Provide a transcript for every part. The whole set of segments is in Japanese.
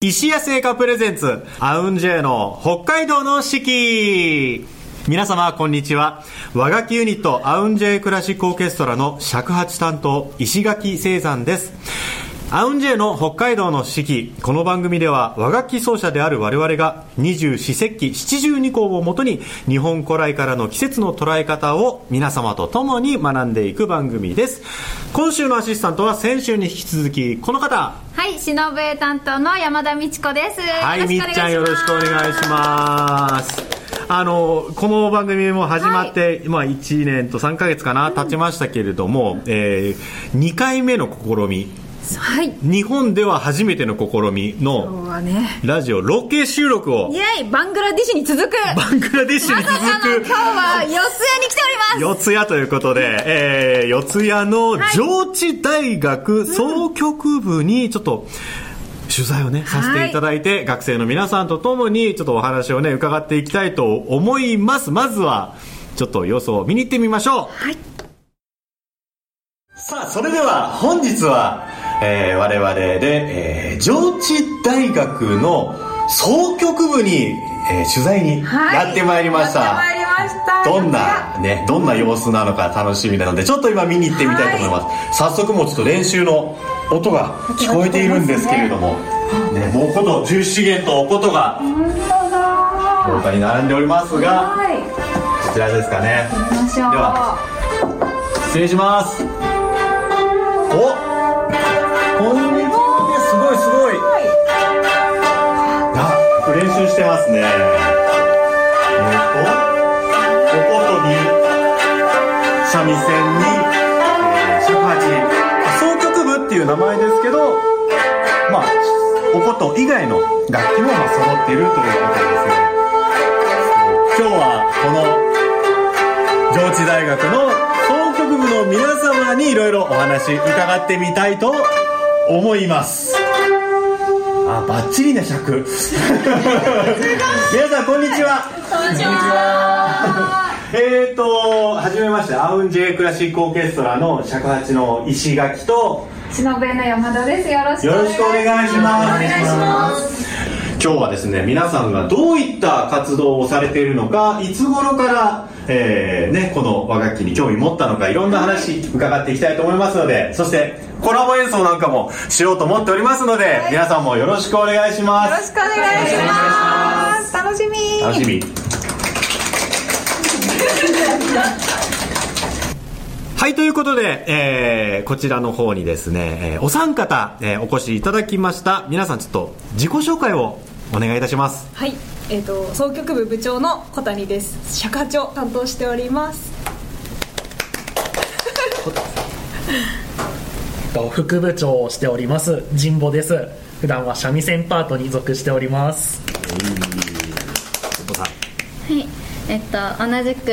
石屋製菓プレゼンツアウンジェイの北海道の四季。皆様こんにちは。和楽器ユニットアウンジェイクラシックオーケストラの尺八担当石垣聖山です。アウンジェイの北海道の四季。この番組では和楽器奏者である我々が二十四節気七十二項をもとに日本古来からの季節の捉え方を皆様と共に学んでいく番組です。今週のアシスタントは先週に引き続きこの方。はい、しのぶえ担当の山田美智子です。はい、みっちゃんよろしくお願いします。あの、この番組も始まって、まあ1年と3ヶ月かな、経ちましたけれども、えー、2回目の試み、はい。日本では初めての試みのラジオロケ収録をイ、ェイバングラディッシュに続くバングラディッシュに続く今日は四谷に来ております四谷ということで、えー、四谷の上智大学総局部にちょっと、取材をね、させていただいて、学生の皆さんと共に、ちょっとお話をね、伺っていきたいと思います。まずは、ちょっと様子を見に行ってみましょう。はい。さあ、それでは、本日は、えー、我々で、えー、上智大学の総局部に、えー、取材にやってまいりました。やってまいりました。どんな、ね、どんな様子なのか楽しみなので、ちょっと今見に行ってみたいと思います。早速もうちょっと練習の音が聞こえているんですけれども、ね、もうこと、十七弦とおことが、廊下に並んでおりますが、はい。こちらですかね。では失礼します。習してますね。えっと、おことに、三味線に、えー、尺八、総曲部っていう名前ですけど、まあ、おこと以外の楽器もまあ揃っているということですね。今日はこの上智大学の総局部の皆様にいろいろお話伺ってみたいと思います。あ、バッチリな尺。皆さん、こんにちは。こんにちは。えーと、はじめまして、アウンジェイクラシックオーケストラの尺八の石垣と、しのぶえの山田です。よろしくよろしくお願いします。お願いします。今日はですね、皆さんがどういった活動をされているのか、いつ頃から、えーね、この和楽器に興味持ったのか、いろんな話伺っていきたいと思いますので、そしてコラボ演奏なんかもしようと思っておりますので、皆さんもよろしくお願いしまよろす。しくお願いします。楽しみ。楽しみ。はい、ということで、えーこちらの方にですね、えーお三方、えーお越しいただきました。皆さんちょっと自己紹介をお願いいたします。はい、えっ、と総局部部長の小谷です。尺八を担当しております。と副部長をしております神保です普段は三味線パートに属しておりますおさんはい、えっと同じく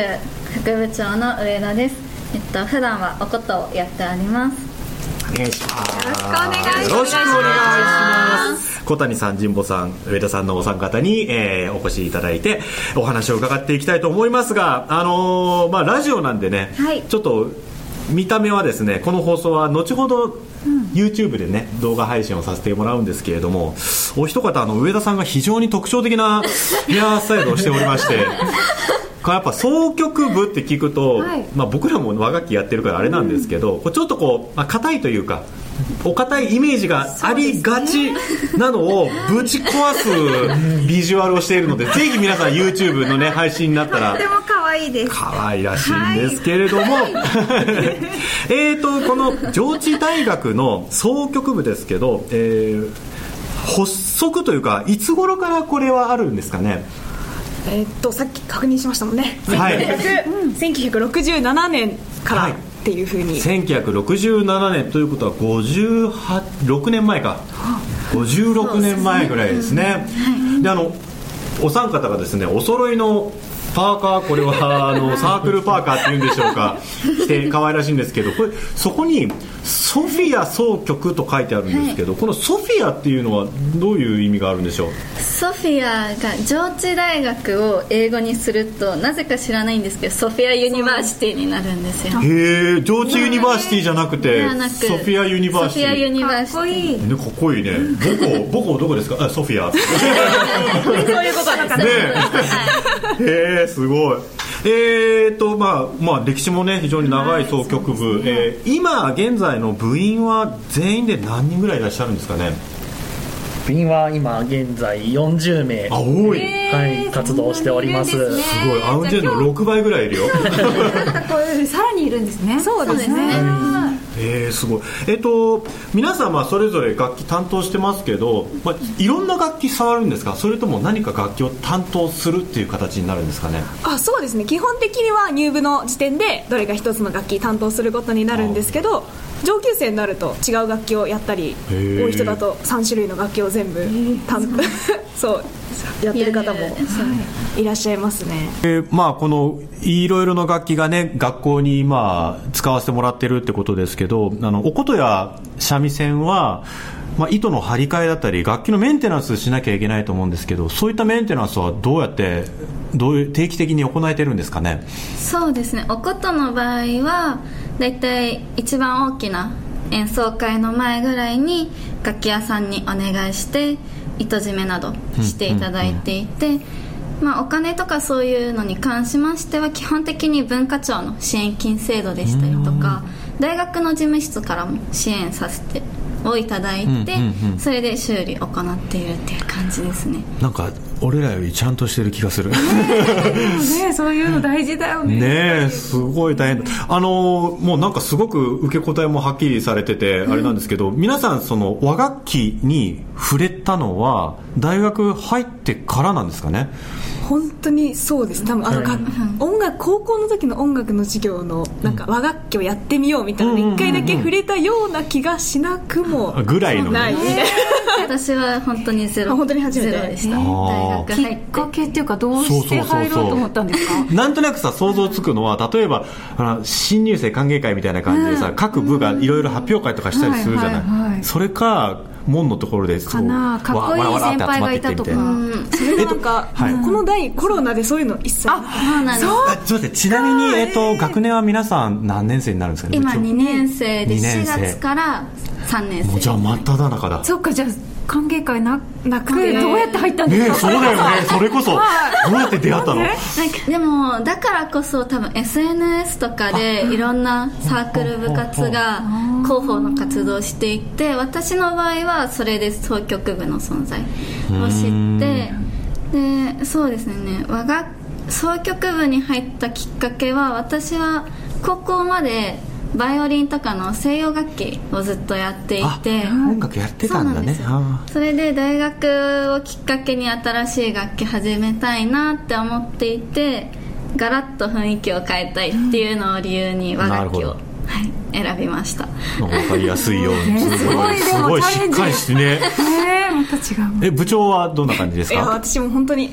副部長の上田です。えっと普段はおことをやっております。お願いします。よろしくお願いします。小谷さん、神保さん、上田さんのお三方に、えーお越しいただいて、お話を伺っていきたいと思いますが、あのーまあ、ラジオなんでね、はいちょっと、見た目はですね、この放送は後ほど、YouTube でね、動画配信をさせてもらうんですけれども、お一方、あの、上田さんが非常に特徴的なヘアスタイルをしておりまして、やっぱ総曲部って聞くと、はい。まあ、僕らも和楽器やってるからあれなんですけど、こうちょっとこう、まあ、硬いというかお堅いイメージがありがちなのを ぶち壊すビジュアルをしているのでぜひ皆さん YouTube のね配信になったらとても可愛いです。可愛らしいんですけれども、えーとこの上智大学の総局部ですけど、えー発足というかいつ頃からこれはあるんですかね？えっ、とさっき確認しましたもんね。はい。1900 1967年からはい。っていうふうに。1967年ということは56年前か。56年前ぐらいですね。であのお三方がですねお揃いのパーカーこれはあのサークルパーカーっていうんでしょうか。着て可愛らしいんですけどこれそこに「ソフィア総局」と書いてあるんですけど、この「ソフィア」っていうのはどういう意味があるんでしょう？ Sophia が上智大学を英語にするとなぜか知らないんですけど Sophia University になるんですよ。へえ上智 University じゃなくて Sophia University Sophia Universityィ。ね、かっこいいね。母校母校どこですか？あソフィア そういうことなへえすごいえーとまあまあ歴史もね非常に長い総局部、えー今現在の部員は全員で何人ぐらいいらっしゃるんですかね？部員は今現在40名。あ多い、はい、活動しております。すね。すごい。アウンジェンの6倍ぐらいいるよ。さらにいるんですね。そうですねえー、すごい。えっ、と皆さんまあそれぞれ楽器担当してますけど、まあ、いろんな楽器触るんですか？それとも何か楽器を担当するっていう形になるんですかね？あそうですね。基本的には入部の時点でどれか一つの楽器担当することになるんですけど上級生になると違う楽器をやったり多い人だと3種類の楽器を全部担 そう。やってる方もいらっしゃいますね。えーまあこのいろいろな楽器がね学校にまあ使わせてもらってるってことですけどあのお琴や三味線はまあ、糸の張り替えだったり楽器のメンテナンスしなきゃいけないと思うんですけどそういったメンテナンスはどうやってどういう定期的に行えてるんですかね？そうですね。お琴の場合はだいたい一番大きな演奏会の前ぐらいに楽器屋さんにお願いして糸締めなどしていただいていて、まあ、お金とかそういうのに関しましては基本的に文化庁の支援金制度でしたりとか大学の事務室からも支援させてをいただいて、それで修理を行っているっていう感じですね。なんか俺らよりちゃんとしてる気がする。ねそういうの大事だよね。ねえすごい大変。だあのもうなんかすごく受け答えもはっきりされててあれなんですけど、皆さんその和楽器に触れたのは大学入ってからなんですかね？本当にそうです。多分あの楽音楽高校の時の音楽の授業のなんか和楽器をやってみようみたいな一回だけ触れたような気がしなくもぐらいのね。私は本当にゼロ。あ本当に初めてゼロでした。大学入っってかけっていうかどうして入ろうと思ったんですか？なんとなくさ想像つくのは例えばあの新入生歓迎会みたいな感じでさ、各部がいろいろ発表会とかしたりするじゃない、はいはいはい。それか門のところでかな。かっこいい先輩がいたとか。それがなんか、えっとはい。この代コロナでそういうの一切。なくてそうなんです。あちょっと待ってちなみに、えっと、学年は皆さん何年生になるんですかね？今うち2年生で二年生。4月から3年生。もうじゃあ真っ只中だ。そっかじゃあ歓迎会ななくてくてどうやって入ったんですか？ねえそうだよね。それこそ。どうやって出会ったの？なんかでもだからこそ多分 SNS とかでいろんなサークル部活が広報の活動をしていて私の場合はそれで総局部の存在を知ってでそうですね。和楽総局部に入ったきっかけは私は高校までバイオリンとかの西洋楽器をずっとやっていあて音楽やってたんだね。それで大学をきっかけに新しい楽器始めたいなって思っていてガラッと雰囲気を変えたいっていうのを理由に和楽器を、選びました。あ分かりやすいように。すすごいすごいしっかりしてね。ええまた違うえ部長はどんな感じですいやか私も本当に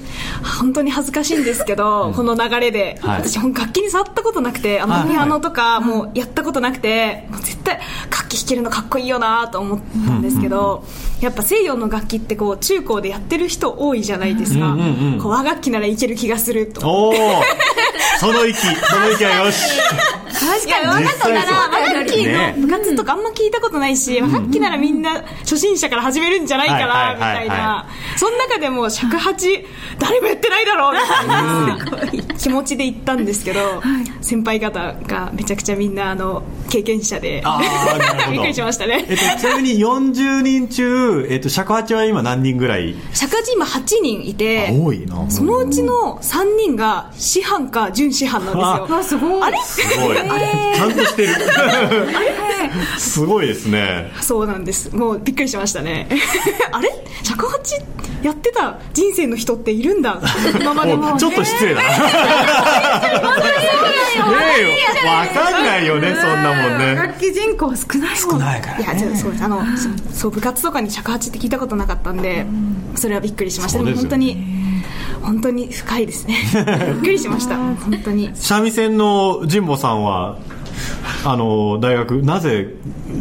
本当に恥ずかしいんですけど、この流れで、はい。私楽器に触ったことなくてあの、はい。ピアノとかもうやったことなくて、もう絶対楽器弾けるのかっこいいよなと思ったんですけど、やっぱ西洋の楽器ってこう中高でやってる人多いじゃないですか、うんうんうんこう和楽器ならいける気がすると。おおその息その息はよし。確かに。和楽器なら和楽器ね。の部活とかあんま聞いたことないし、和楽器ならみんな初心者から始めるんじゃないかはいなみたいな。その中でも尺八誰もやってないだろうみたいな気持ちで行ったんですけど、先輩方がめちゃくちゃみんなあの経験者でびっくりしましたねえっと、ちなみに40人中、えっと、尺八は今何人ぐらい？尺八今8人いて多いな。そのうちの3人が師範か準師範なんですよ。あすごい。あれ？すごい。ちゃんとしてる。すごいですね。そうなんです。もうびっくりしましたね。あれ？尺八やってた人生の人っているんだ。今までもおちょっと失礼だ。なねえわかんないよねそんなもんね。楽器人口少ないもん。少ないからいや、そうです。あの、そそう、部活とかに尺八って聞いたことなかったんで、それはびっくりしました。でそうですよも本当に、本当に深いですね。びっくりしました。本当に。三味線の神保さんはあの大学なぜ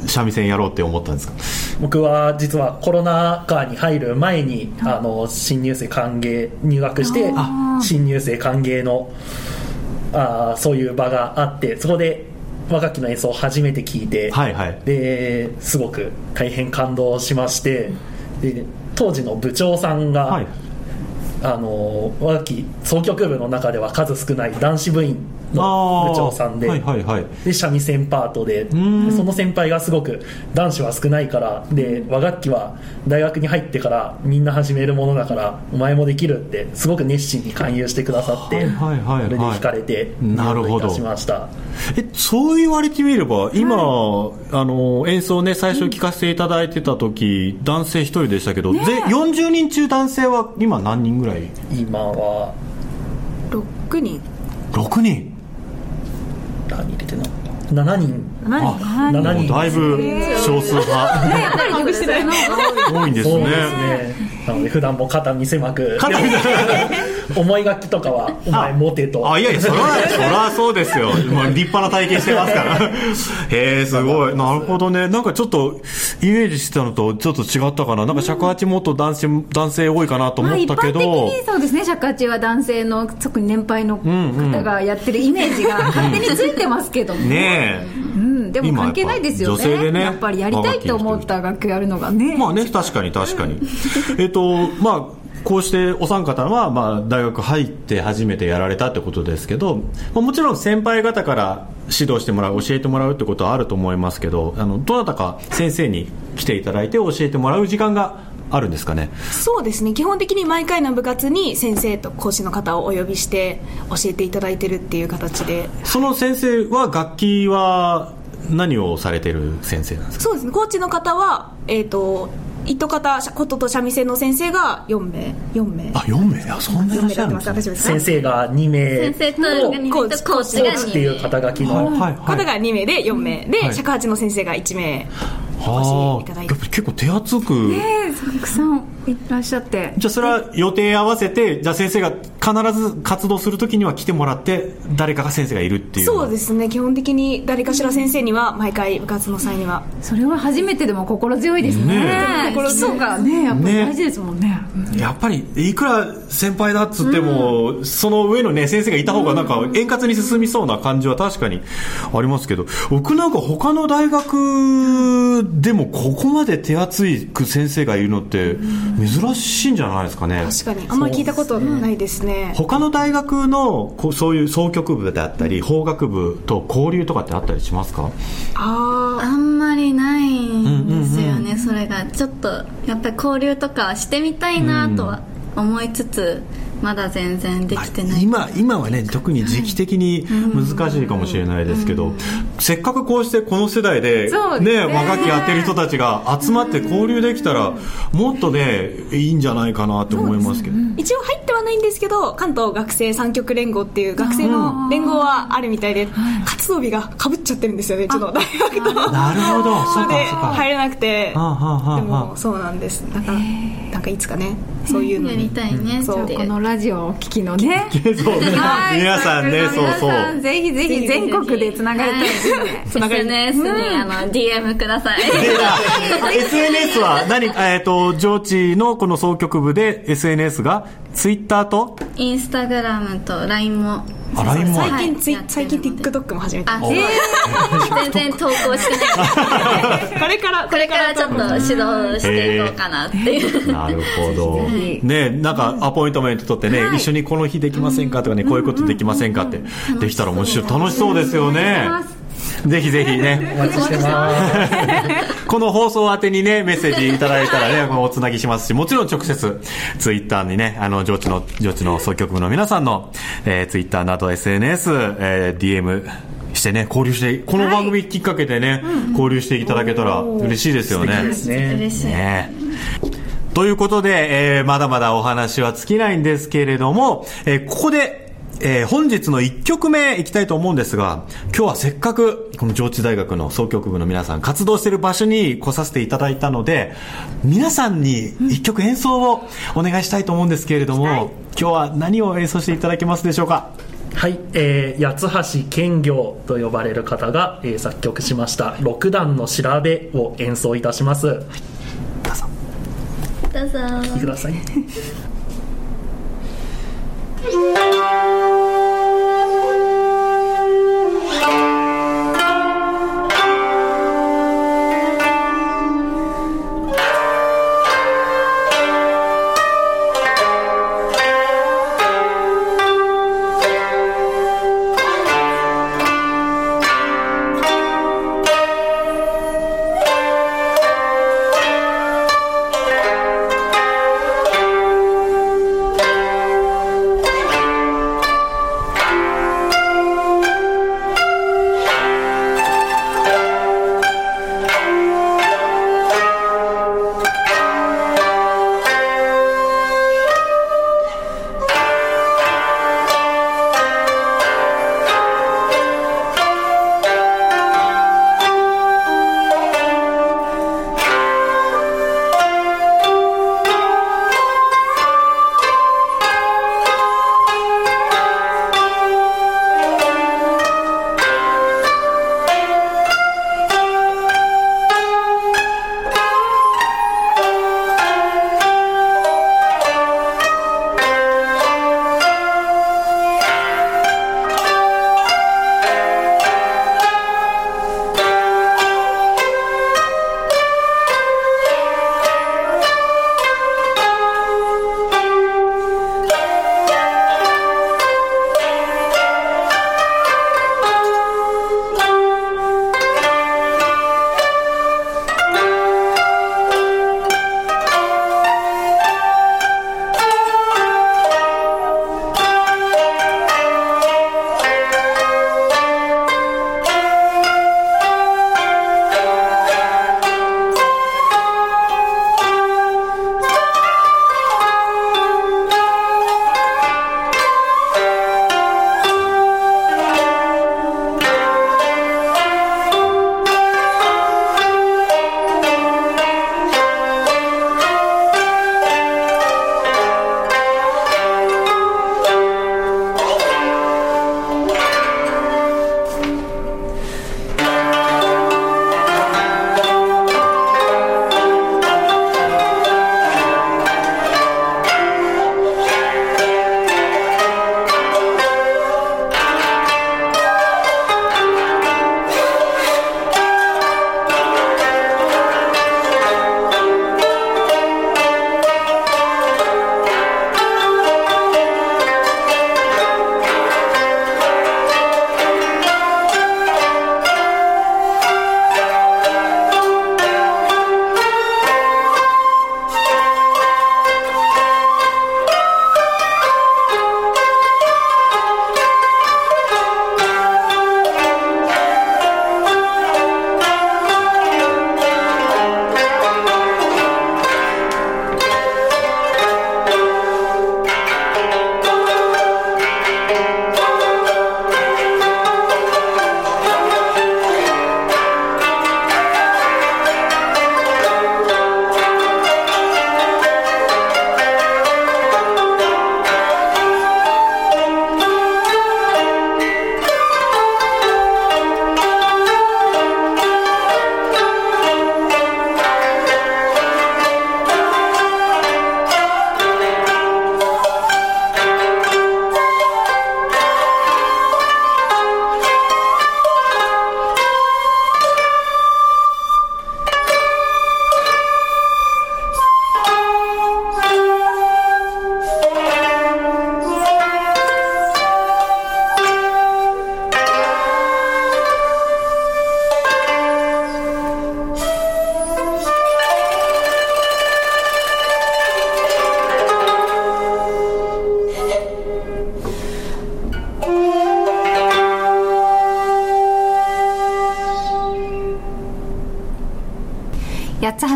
三味線やろうって思ったんですか？僕は実はコロナ禍に入る前にあの新入生歓迎入学して新入生歓迎のあーそういう場があってそこで和楽器の演奏を初めて聞いて、はいはい。ですごく大変感動しましてで当時の部長さんが、はい。あの和楽器総曲部の中では数少ない男子部員の部長さんで,、はいはいはい。で三味線パートで。その先輩がすごく男子は少ないから。で和楽器は大学に入ってからみんな始めるものだからお前もできるってすごく熱心に勧誘してくださって、はいはいはいはい。それで惹かれてなるほど。しました。えそう言われてみれば今、あの演奏ね最初聞かせていただいてた時、男性一人でしたけど、ぜ40人中男性は今何人ぐらい？今は6人。6人ラーに入れての7人。何？7人だいぶ少数派。やっぱり多いんですね。ですね。なので普段も肩身狭く肩身狭思い書きとかは「お前モテ」と。あいやいやそれはそれはそうですよ、まあ、立派な体験してますから。へえすごい。なるほどね。なんかちょっとイメージしてたのとちょっと違ったかな。なんか尺八もっと男性男性多いかなと思ったけど、般的にそうですね。尺八は男性の特に年配の方がやってるイメージが勝手についてますけども、ねうん、でも今関係ないですよね。やっぱ女性でねやっぱりやりたいと思った楽器やるのがね。えまあね確かに確かに。えっとまあこうしてお三方は、まあ、大学入って初めてやられたってことですけど、まあ、もちろん先輩方から指導してもらう教えてもらうってことはあると思いますけどあのどなたか先生に来ていただいて教えてもらう時間があるんですかね？そうですね。基本的に毎回の部活に先生と講師の方をお呼びして教えていただいてるっていう形で。その先生は楽器は何をされてる先生なんですか？そうですね。コーチの方はえっ、と糸方琴と三味線の先生が4名4名。あ4名？あそんなにいらっしゃるんですね。先生が2名。先生ととコーチコーチがっていう肩書きの、はいはい。方が2名で4名。で、はい。尺八の先生が1名。はお越しいただいて。あやっぱり結構手厚く、ねたくさんいらっしゃって。じゃあそれは予定合わせてじゃあ先生が必ず活動するときには来てもらって誰かが先生がいるっていう。そうですすね。基本的に誰かしら先生には毎回部活の際には。それは初めてでも心強いですね。ね基礎がねやっぱり大事ですもんね。やっぱりいくら先輩だっつっても、その上のね先生がいた方がなんか円滑に進みそうな感じは確かにありますけど僕なんか他の大学でもここまで手厚い先生がいるのって珍しいんじゃないですかね。確かにあんまり聞いたことないですね。他の大学のこうそういう総曲部であったり法学部と交流とかってあったりしますか？ああんまりないんですよね、それが。ちょっとやっぱり交流とかしてみたいなとは思いつつ、まだ全然できてない。今今はね特に時期的に難しいかもしれないですけど、せっかくこうしてこの世代でね。ね和楽器やってる人たちが集まって交流できたらもっとねいいんじゃないかなって思いますけど。ー一応入ってはないんですけど関東学生三極連合っていう学生の連合はあるみたいで活動日がかぶっちゃってるんですよねうちの大学となるほど。それでそうかそうか。入れなくて。でもそうなんです。だからなんかいつかねそういうのやりにたいね、そうこのラジオをお聞きのね。そうはい。皆さんねそう皆そう。ぜひぜひ全国でつながりたいですね。つながり SNS に、あの DM ください。SNS は何えっ、と上智のこの総局部で SNS がツイッターと？インスタグラムと LINE も。最近ツイはい最近 TikTok も始めてあ、ます全然投稿してない。これからこれからちょっと指導していこうかなっていう。なるほど。ねなんかアポイントメント取ってね、一緒にこの日できませんかとかね、こういうことできませんかって、できたら面白い、楽しそうです。よね。ぜひぜひね。お、待ちしてます。この放送宛てにね、メッセージいただいたらね、おつなぎしますし、もちろん直接、ツイッターにね、あの、上智の、上智の総局部の皆さんの、えー、ツイッターなど SNS、えー、DM、してね、交流して、この番組きっかけでね、交流していただけたら嬉しいですよね。ですね。嬉しい、ねということで、えーまだまだお話は尽きないんですけれども、えーここで、えー本日の1曲目いきたいと思うんですが、今日はせっかく、この上智大学の総局部の皆さん、活動している場所に来させていただいたので、皆さんに1曲演奏をお願いしたいと思うんですけれども、今日は何を演奏していただけますでしょうか？はい、えー、八橋健行と呼ばれる方が、えー作曲しました「六段の調べ」を演奏いたします。どうぞ。お聞きください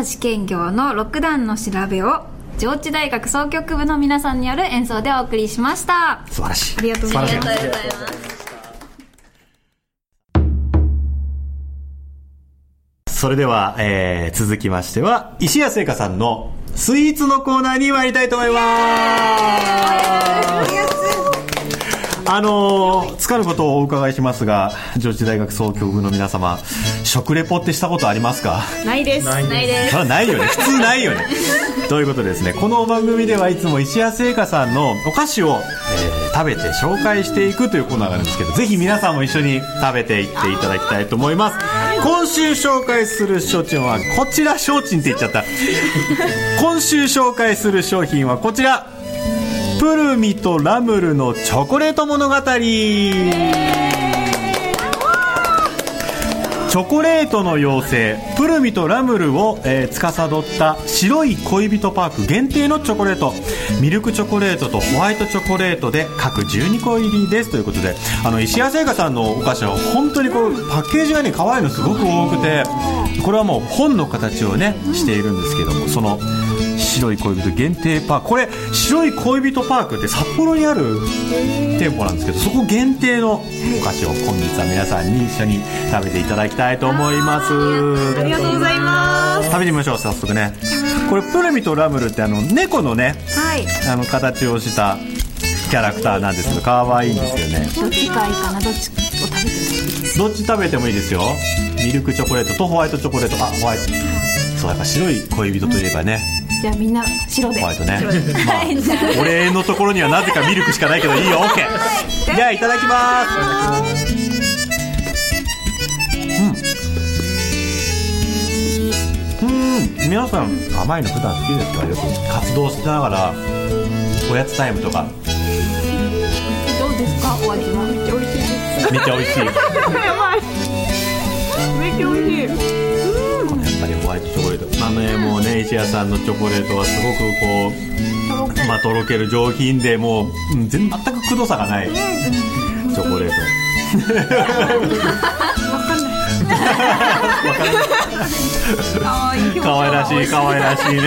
八つ橋兼業の六段の調べを上智大学総局部の皆さんによる演奏でお送りしました。素晴らしい。ありがとうございます。ありがとうござい。ますそれでは、えー、続きましては石谷製菓さんのスイーツのコーナーに参りたいと思いますああのー、つかぬことをお伺いしますが上智大学総局部の皆様食レポってしたことありますか？ないです。ないないです。それはないよね。普通ないよね。ということでですね。この番組ではいつも石谷製菓さんのお菓子を、えー食べて紹介していくというコーナーがあるんですけどぜひ皆さんも一緒に食べていっていただきたいと思います。今週紹介する商品はこちら。商品って言っちゃった。今週紹介する商品はこちらプルミとラムルのチョコレート物語。チョコレートの妖精プルミとラムルを、えー司った白い恋人パーク限定のチョコレート。ミルクチョコレートとホワイトチョコレートで各12個入りです。ということであの石屋製菓さんのお菓子は本当にこうパッケージがね可愛いのすごく多くて。これはもう本の形をねしているんですけどもその白い恋人限定パーク。これ白い恋人パークって札幌にある店舗なんですけどそこ限定のお菓子を本日は皆さんに一緒に食べていただきたいと思います。ありがとうございます。食べてみましょう早速ね。これプルミとラムルってあの猫のねはい。あの形をしたキャラクターなんですけど可愛いんですよね。どっちがいいかな？どっちを食べてもいいですどっち食べてもいいですよ。ミルクチョコレートとホワイトチョコレート。あホワイト。そうやっぱ白い恋人といえばね、じゃあみんな白で。ホワイトね、まあ、俺のところにはなぜかミルクしかないけどいいよ。OK じゃあいただきます。うん。うん。皆さん甘いの普段好きですか？よく活動しながらおやつタイムとか。どうですか？お味は。めっちゃ美味しいです。めっちゃ美味しい。やっやばい。めっちゃ美味しい。ぱりホワイトチョコレート。まあねもうね石屋さんのチョコレートはすごくこうまあとろける上品でもう、うん、全全くくどさがないチョコレート。可愛い。可愛らしい可愛らしいね。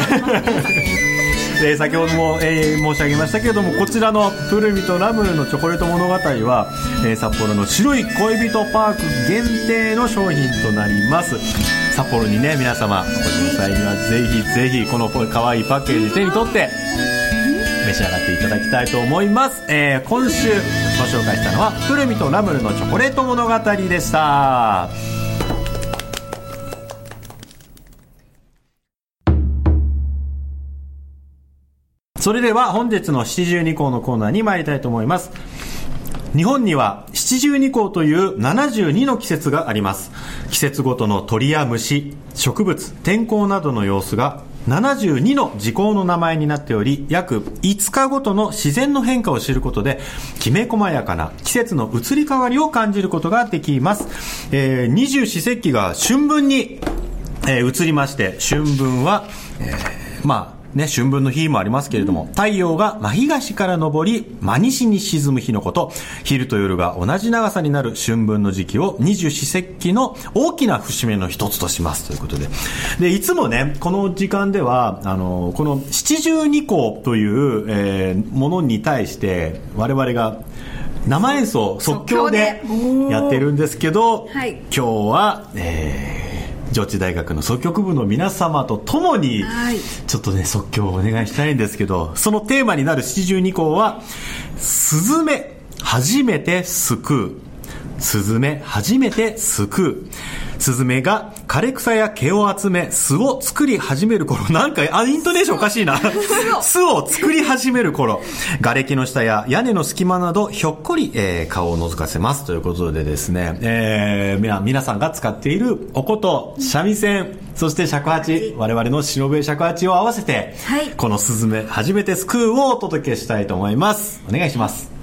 で 先ほども、えー申し上げましたけれどもこちらのプルミとラムルのチョコレート物語は、えー札幌の白い恋人パーク限定の商品となります。札幌にね皆様際にはぜひぜひこの可愛いいパッケージ手に取って召し上がっていただきたいと思います、えー今週ご紹介したのはプルミとラムルのチョコレート物語でした。それでは本日の七十二項のコーナーに参りたいと思います。日本には七十二項という72の季節があります。季節ごとの鳥や虫植物天候などの様子が72の時効の名前になっており約5日ごとの自然の変化を知ることできめ細やかな季節の移り変わりを感じることができます、え二十四節気が春分にえー移りまして春分は、えーまあね、春分の日もありますけれども、太陽が真東から昇り、真西に沈む日のこと、昼と夜が同じ長さになる春分の時期を二十四節気の大きな節目の一つとします。ということで。で、いつもね、この時間では、あの、この七十二項という、えーものに対して、我々が生演奏、即興でやってるんですけど、はい。今日は、えー上智大学の作曲部の皆様と共に、はいちょっとね、即興をお願いしたいんですけど、そのテーマになる七十二項は、スズメ、初めて救う。スズメ、初めて救う。スズメが枯れ草や毛を集め、巣を作り始める頃、なんか、あ、イントネーションおかしいな。巣を作り始める頃、瓦礫の下や屋根の隙間など、ひょっこり、えー顔を覗かせます。ということでですね、えー、みな皆さんが使っているおこと、三味線、そして尺八、我々の忍べ尺八を合わせて、はいこのスズメ、初めて救うをお届けしたいと思います。お願いします。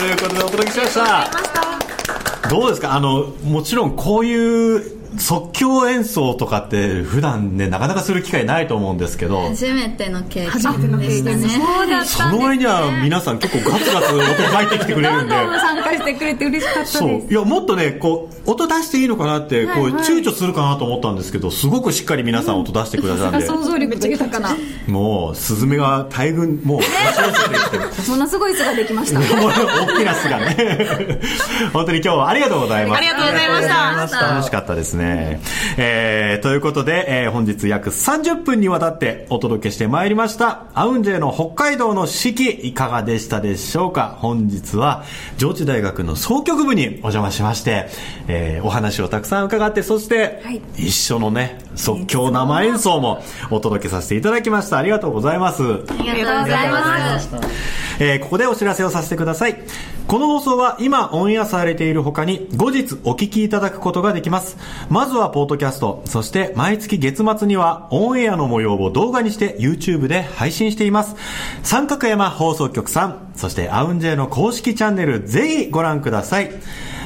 いうことでお届けしました。どうですか？あの、もちろんこういう即興演奏とかって普段ね、なかなかする機会ないと思うんですけど、初めての経験で初めての経した験ね。その割には皆さん結構ガツガツ音入ってきてくれるんで。どんどん参加してくれて嬉しかったそう。ですいやもっとねこう音出していいのかなってこう、はいはい躊躇するかなと思ったんですけどすごくしっかり皆さん音出してくださるんで、想像力が豊かなもうスズメが大群もうものすごい巣ができました大きな巣がね本当に今日はありがとうございますありがとうございました楽しかったですね。えー、ということで、えー本日約30分にわたってお届けしてまいりました、アウンジェの北海道の四季、いかがでしたでしょうか本日は、上智大学の総局部にお邪魔しまして、えーお話をたくさん伺って、そして、はい一緒のね、即興生演奏もお届けさせていただきました。ありがとうございます。ありがとうございますえーここでお知らせをさせてください。この放送は今オンエアされている他に後日お聞きいただくことができます。まずはポートキャスト、そして毎月月末にはオンエアの模様を動画にして YouTube で配信しています。三角山放送局さん、そしてアウンジェイの公式チャンネルぜひご覧ください。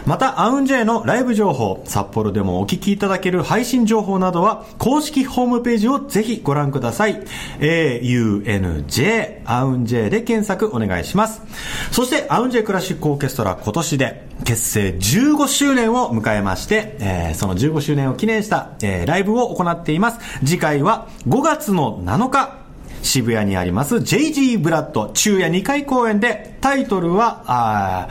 また、アウンジェイのライブ情報、札幌でもお聞きいただける配信情報などは、公式ホームページをぜひご覧ください。AUNJ、アウンジェイで検索お願いします。そして、アウンジェイクラシックオーケストラ今年で結成15周年を迎えまして、えーその15周年を記念した、えーライブを行っています。次回は5月の7日、渋谷にあります JG ブラッド昼夜2回公演でタイトルはあ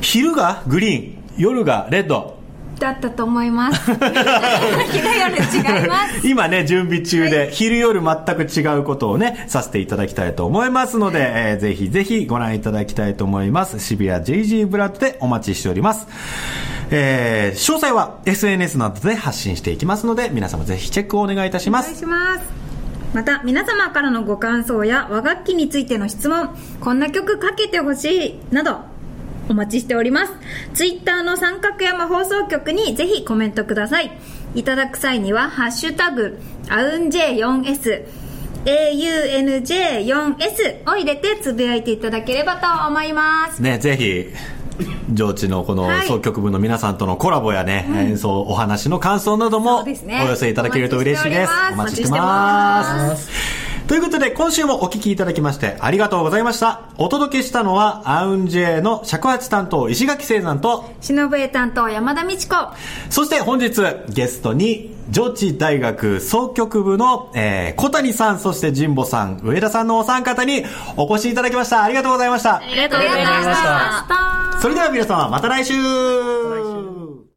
昼がグリーン夜がレッド。だったと思います。昼夜違います。今ね準備中で、昼夜全く違うことをねさせていただきたいと思いますので、えーぜひぜひご覧いただきたいと思います。渋谷 JG ブラッドでお待ちしております。えー詳細は SNS などで発信していきますので皆様ぜひチェックをお願いいたします。お願いします。また皆様からのご感想や和楽器についての質問こんな曲かけてほしいなどお待ちしております。ツイッターの三角山放送局にぜひコメントください。いただく際には「ハッシュタグアウン J4S」AUNJ4S を入れてつぶやいていただければと思います。ね、ぜひ、上智のこのはい。総曲部の皆さんとのコラボやね、演奏、お話の感想などもお寄せいただけると嬉しいです。おお待ちして。ますということで、今週もお聞きいただきましてありがとうございました。お届けしたのは、アウンジェの尺八担当、石垣聖山と、忍笛担当山田美智子そして本日ゲストに上智大学総局部の、えー小谷さん、そして神保さん、上田さんのお三方にお越しいただきました。ありがとうございましたあ。りがとうございましたそれでは皆様、また来週